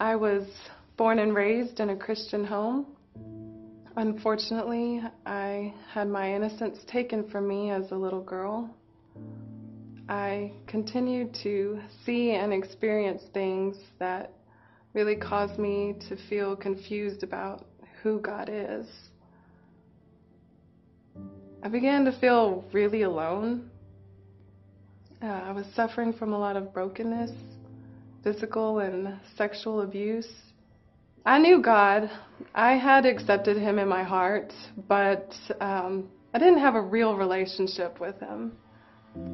I was born and raised in a Christian home. Unfortunately, I had my innocence taken from me as a little girl. I continued to see and experience things that really caused me to feel confused about who God is. I began to feel really alone. Uh, I was suffering from a lot of brokenness, physical and sexual abuse. I knew God. I had accepted Him in my heart, but um, I didn't have a real relationship with Him.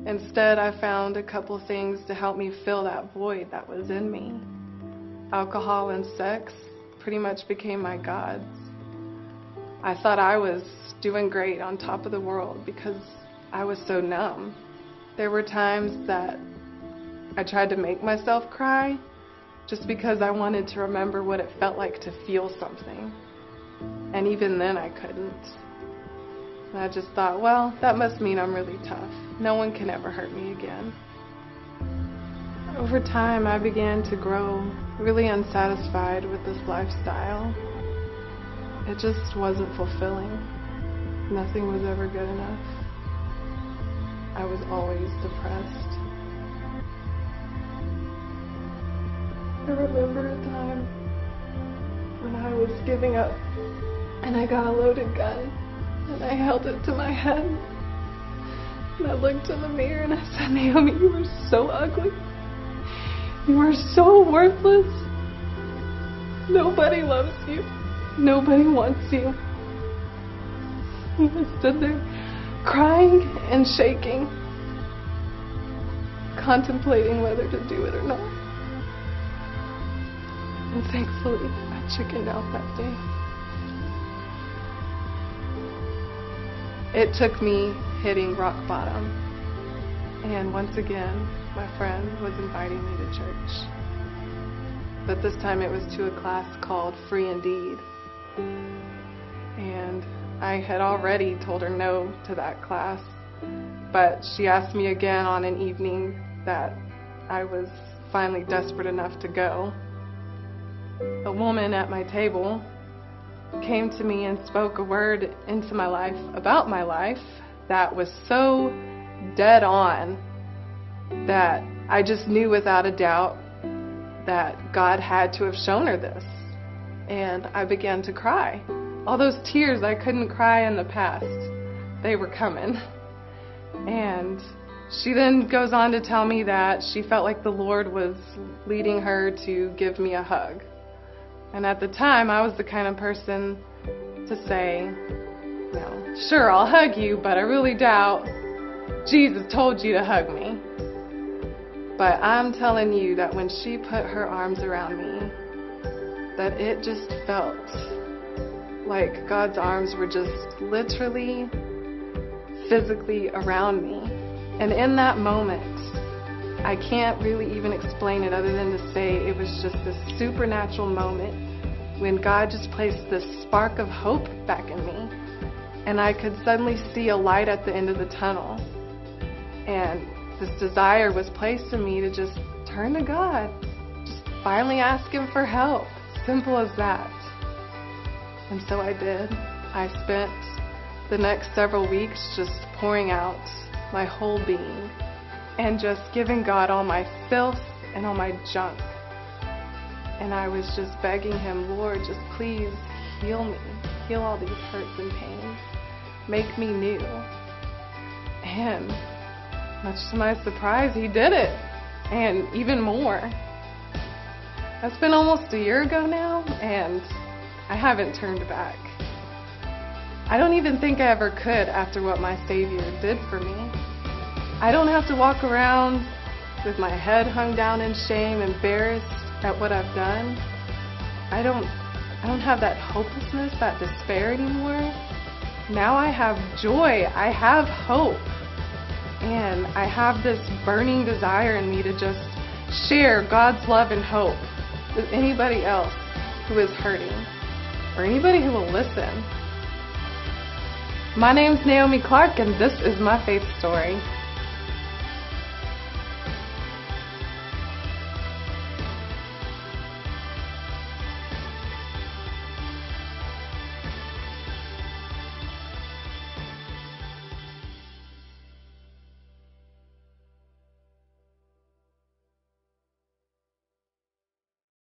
Instead, I found a couple things to help me fill that void that was in me. Alcohol and sex pretty much became my gods. I thought I was doing great on top of the world because I was so numb. There were times that I tried to make myself cry just because I wanted to remember what it felt like to feel something. And even then, I couldn't. And I just thought, well, that must mean I'm really tough. No one can ever hurt me again. Over time, I began to grow really unsatisfied with this lifestyle. It just wasn't fulfilling. Nothing was ever good enough. I was always depressed. I remember a time when I was giving up and I got a loaded gun and I held it to my head. And I looked in the mirror and I said, Naomi, you are so ugly. You are so worthless. Nobody loves you. Nobody wants you. And I stood there crying and shaking, contemplating whether to do it or not. And thankfully, I chickened out that day. It took me hitting rock bottom. And once again, my friend was inviting me to church. But this time it was to a class called Free Indeed. And I had already told her no to that class. But she asked me again on an evening that I was finally desperate enough to go. A woman at my table came to me and spoke a word into my life about my life that was so dead on that I just knew without a doubt that God had to have shown her this. And I began to cry. All those tears I couldn't cry in the past, they were coming. And she then goes on to tell me that she felt like the Lord was leading her to give me a hug. And at the time, I was the kind of person to say, you sure, I'll hug you, but I really doubt Jesus told you to hug me. But I'm telling you that when she put her arms around me, that it just felt like God's arms were just literally, physically around me. And in that moment, I can't really even explain it other than to say it was just this supernatural moment when God just placed this spark of hope back in me. And I could suddenly see a light at the end of the tunnel. And this desire was placed in me to just turn to God, just finally ask Him for help. Simple as that. And so I did. I spent the next several weeks just pouring out my whole being and just giving God all my filth and all my junk. And I was just begging Him, Lord, just please heal me. Heal all these hurts and pains. Make me new. And much to my surprise, He did it. And even more. That's been almost a year ago now, and I haven't turned back. I don't even think I ever could after what my Savior did for me. I don't have to walk around with my head hung down in shame, embarrassed at what I've done. I don't I don't have that hopelessness, that despair anymore. Now I have joy. I have hope. And I have this burning desire in me to just share God's love and hope with anybody else who is hurting or anybody who will listen. My name's Naomi Clark, and this is my faith story.